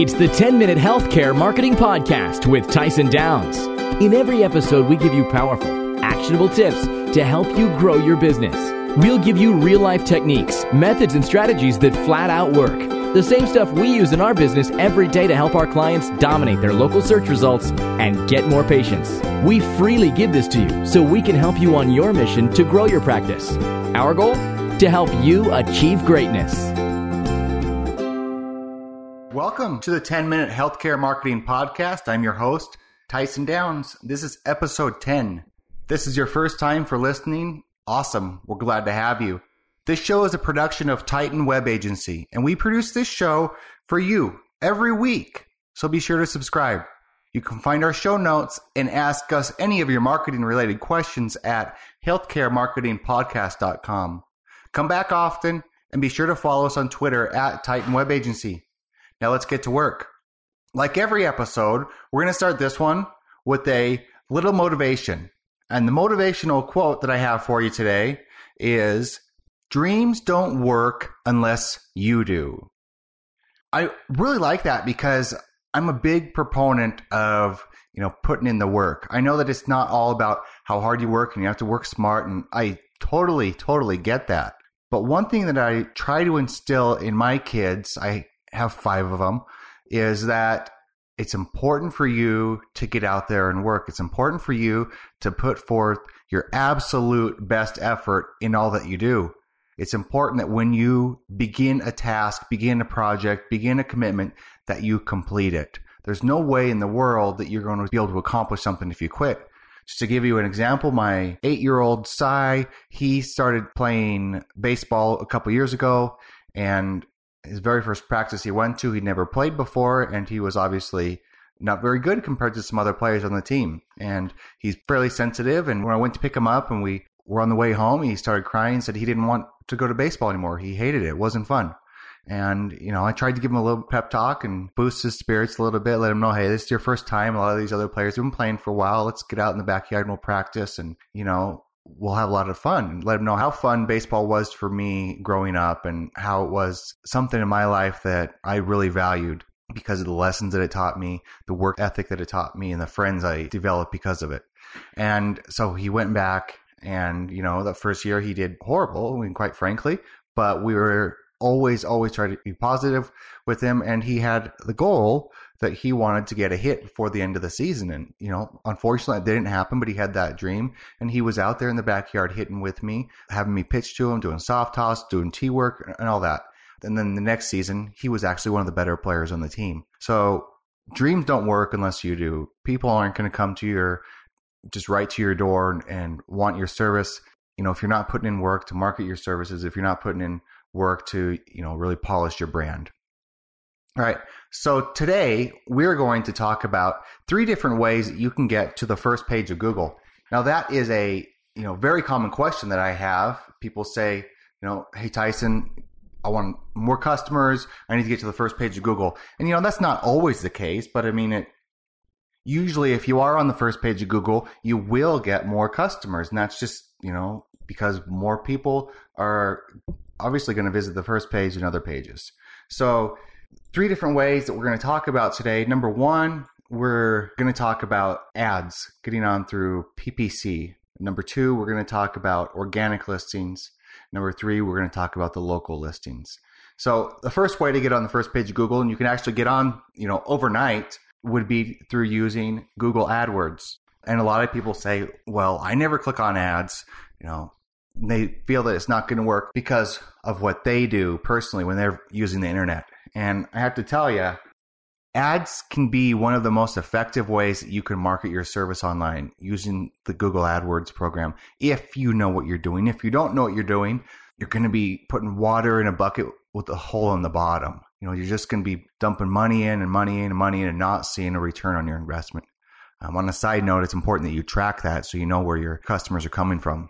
It's the 10 Minute Healthcare Marketing Podcast with Tyson Downs. In every episode, we give you powerful, actionable tips to help you grow your business. We'll give you real life techniques, methods, and strategies that flat out work. The same stuff we use in our business every day to help our clients dominate their local search results and get more patients. We freely give this to you so we can help you on your mission to grow your practice. Our goal? To help you achieve greatness. Welcome to the 10 Minute Healthcare Marketing Podcast. I'm your host, Tyson Downs. This is episode 10. This is your first time for listening. Awesome. We're glad to have you. This show is a production of Titan Web Agency, and we produce this show for you every week. So be sure to subscribe. You can find our show notes and ask us any of your marketing related questions at healthcaremarketingpodcast.com. Come back often and be sure to follow us on Twitter at Titan Web Agency. Now let's get to work. Like every episode, we're going to start this one with a little motivation. And the motivational quote that I have for you today is Dreams don't work unless you do. I really like that because I'm a big proponent of, you know, putting in the work. I know that it's not all about how hard you work and you have to work smart and I totally totally get that. But one thing that I try to instill in my kids, I have 5 of them, is that it's important for you to get out there and work. It's important for you to put forth your absolute best effort in all that you do. It's important that when you begin a task, begin a project, begin a commitment, that you complete it. There's no way in the world that you're going to be able to accomplish something if you quit. Just to give you an example, my eight year old Cy, he started playing baseball a couple years ago and his very first practice he went to, he'd never played before, and he was obviously not very good compared to some other players on the team. And he's fairly sensitive. And when I went to pick him up and we were on the way home, he started crying said he didn't want to go to baseball anymore. He hated it. It wasn't fun. And, you know, I tried to give him a little pep talk and boost his spirits a little bit, let him know, hey, this is your first time. A lot of these other players have been playing for a while. Let's get out in the backyard and we'll practice and, you know, we'll have a lot of fun. Let him know how fun baseball was for me growing up and how it was something in my life that I really valued because of the lessons that it taught me, the work ethic that it taught me, and the friends I developed because of it. And so he went back and, you know, the first year he did horrible, I mean, quite frankly, but we were always, always trying to be positive with him. And he had the goal that he wanted to get a hit before the end of the season. And, you know, unfortunately, it didn't happen, but he had that dream. And he was out there in the backyard hitting with me, having me pitch to him, doing soft toss, doing tee work, and all that. And then the next season, he was actually one of the better players on the team. So dreams don't work unless you do. People aren't going to come to your just right to your door and, and want your service. You know, if you're not putting in work to market your services, if you're not putting in work to, you know, really polish your brand. All right. So today we're going to talk about three different ways that you can get to the first page of Google. Now that is a, you know, very common question that I have. People say, you know, hey Tyson, I want more customers. I need to get to the first page of Google. And you know, that's not always the case, but I mean it usually if you are on the first page of Google, you will get more customers. And that's just, you know, because more people are obviously going to visit the first page and other pages. So, three different ways that we're going to talk about today. Number one, we're going to talk about ads getting on through PPC. Number two, we're going to talk about organic listings. Number three, we're going to talk about the local listings. So the first way to get on the first page of Google, and you can actually get on, you know, overnight, would be through using Google AdWords. And a lot of people say, well, I never click on ads. You know, they feel that it's not going to work because of what they do personally when they're using the internet. And I have to tell you, ads can be one of the most effective ways that you can market your service online using the Google AdWords program if you know what you're doing. If you don't know what you're doing, you're going to be putting water in a bucket with a hole in the bottom. You know, you're just going to be dumping money in and money in and money in and not seeing a return on your investment. Um, on a side note, it's important that you track that so you know where your customers are coming from.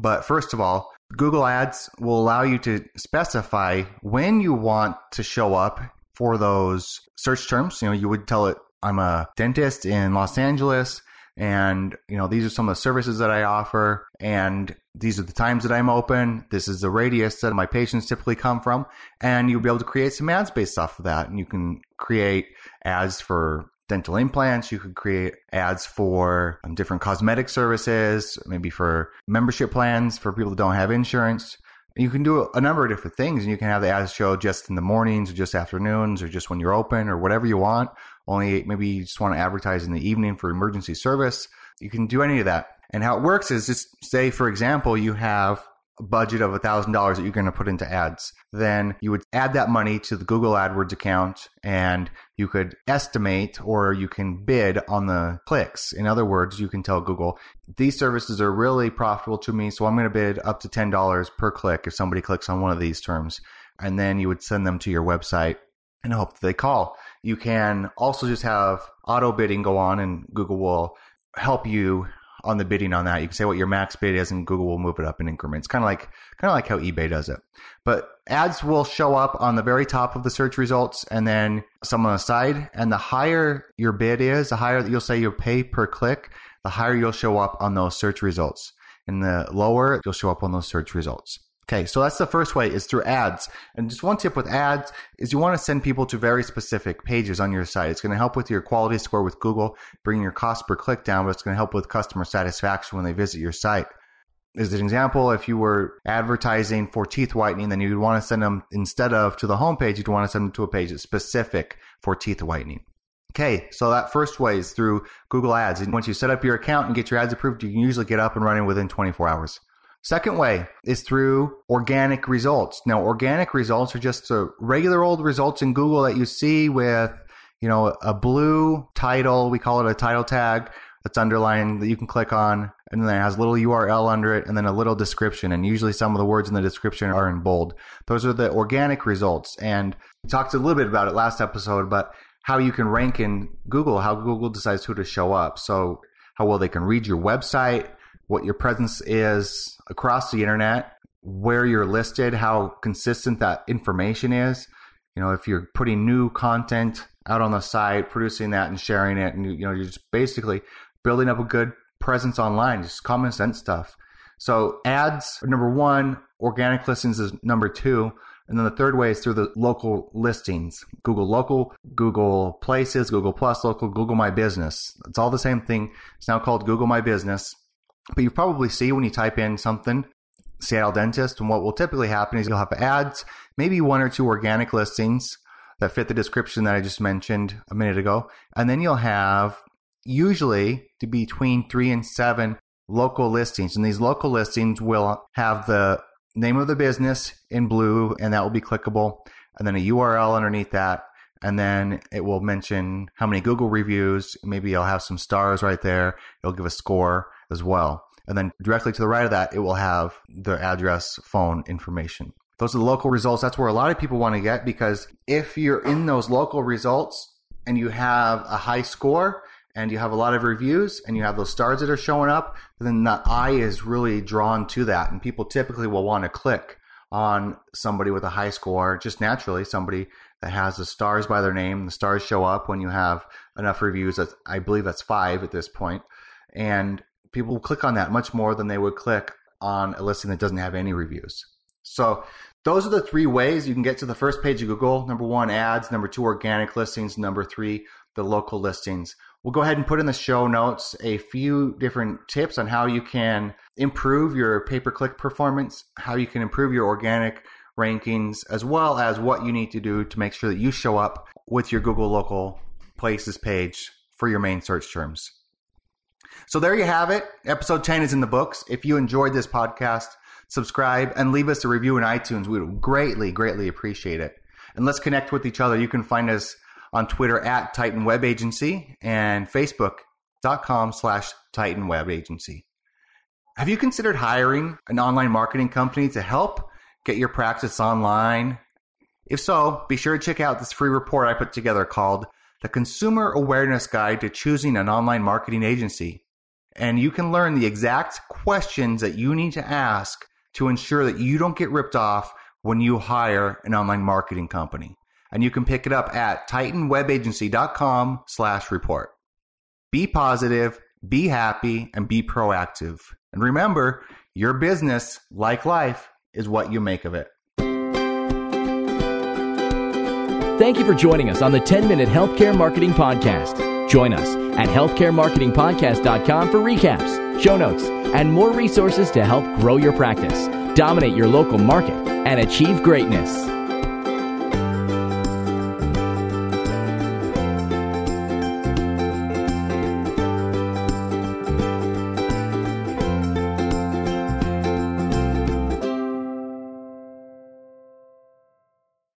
But first of all, Google Ads will allow you to specify when you want to show up for those search terms. You know, you would tell it, I'm a dentist in Los Angeles and you know these are some of the services that I offer and these are the times that I'm open this is the radius that my patients typically come from and you'll be able to create some ads based off of that and you can create ads for dental implants you could create ads for um, different cosmetic services maybe for membership plans for people that don't have insurance you can do a number of different things and you can have the ads show just in the mornings or just afternoons or just when you're open or whatever you want only maybe you just want to advertise in the evening for emergency service. You can do any of that. And how it works is just say, for example, you have budget of $1,000 that you're going to put into ads. Then you would add that money to the Google AdWords account and you could estimate or you can bid on the clicks. In other words, you can tell Google, these services are really profitable to me, so I'm going to bid up to $10 per click if somebody clicks on one of these terms. And then you would send them to your website and hope they call. You can also just have auto bidding go on, and Google will help you on the bidding on that. You can say what your max bid is, and Google will move it up in increments, kind of like kind of like how eBay does it. But ads will show up on the very top of the search results, and then some on the side. And the higher your bid is, the higher you'll say you'll pay per click, the higher you'll show up on those search results. And the lower you'll show up on those search results. Okay, so that's the first way is through ads. And just one tip with ads is you want to send people to very specific pages on your site. It's going to help with your quality score with Google, bring your cost per click down, but it's going to help with customer satisfaction when they visit your site. As an example, if you were advertising for teeth whitening, then you'd want to send them instead of to the homepage, you'd want to send them to a page that's specific for teeth whitening. Okay, so that first way is through Google Ads. And once you set up your account and get your ads approved, you can usually get up and running within 24 hours. Second way is through organic results. Now, organic results are just the regular old results in Google that you see with, you know, a blue title. We call it a title tag that's underlined that you can click on, and then it has a little URL under it, and then a little description. And usually, some of the words in the description are in bold. Those are the organic results. And we talked a little bit about it last episode, but how you can rank in Google, how Google decides who to show up. So, how well they can read your website what your presence is across the internet, where you're listed, how consistent that information is. You know, if you're putting new content out on the site, producing that and sharing it, and you know, you're just basically building up a good presence online, just common sense stuff. So ads number one, organic listings is number two. And then the third way is through the local listings. Google local, Google places, Google plus local, Google my business. It's all the same thing. It's now called Google my business. But you probably see when you type in something, Seattle Dentist, and what will typically happen is you'll have ads, maybe one or two organic listings that fit the description that I just mentioned a minute ago. And then you'll have usually between three and seven local listings. And these local listings will have the name of the business in blue, and that will be clickable, and then a URL underneath that. And then it will mention how many Google reviews. Maybe it'll have some stars right there. It'll give a score as well. And then directly to the right of that, it will have the address, phone information. Those are the local results. That's where a lot of people want to get because if you're in those local results and you have a high score and you have a lot of reviews and you have those stars that are showing up, then the eye is really drawn to that. And people typically will want to click on somebody with a high score, just naturally, somebody that has the stars by their name. The stars show up when you have enough reviews. I believe that's five at this point. And people will click on that much more than they would click on a listing that doesn't have any reviews. So those are the three ways you can get to the first page of Google. Number one, ads. Number two, organic listings. Number three, the local listings. We'll go ahead and put in the show notes a few different tips on how you can improve your pay per click performance, how you can improve your organic rankings, as well as what you need to do to make sure that you show up with your Google local places page for your main search terms. So there you have it. Episode 10 is in the books. If you enjoyed this podcast, subscribe and leave us a review in iTunes. We would greatly, greatly appreciate it. And let's connect with each other. You can find us on Twitter at Titan Web Agency and Facebook.com slash Titan Web Agency. Have you considered hiring an online marketing company to help get your practice online? If so, be sure to check out this free report I put together called The Consumer Awareness Guide to Choosing an Online Marketing Agency and you can learn the exact questions that you need to ask to ensure that you don't get ripped off when you hire an online marketing company. And you can pick it up at titanwebagency.com slash report. Be positive, be happy, and be proactive. And remember, your business, like life, is what you make of it. Thank you for joining us on the 10 Minute Healthcare Marketing Podcast. Join us at healthcaremarketingpodcast.com for recaps, show notes, and more resources to help grow your practice, dominate your local market, and achieve greatness.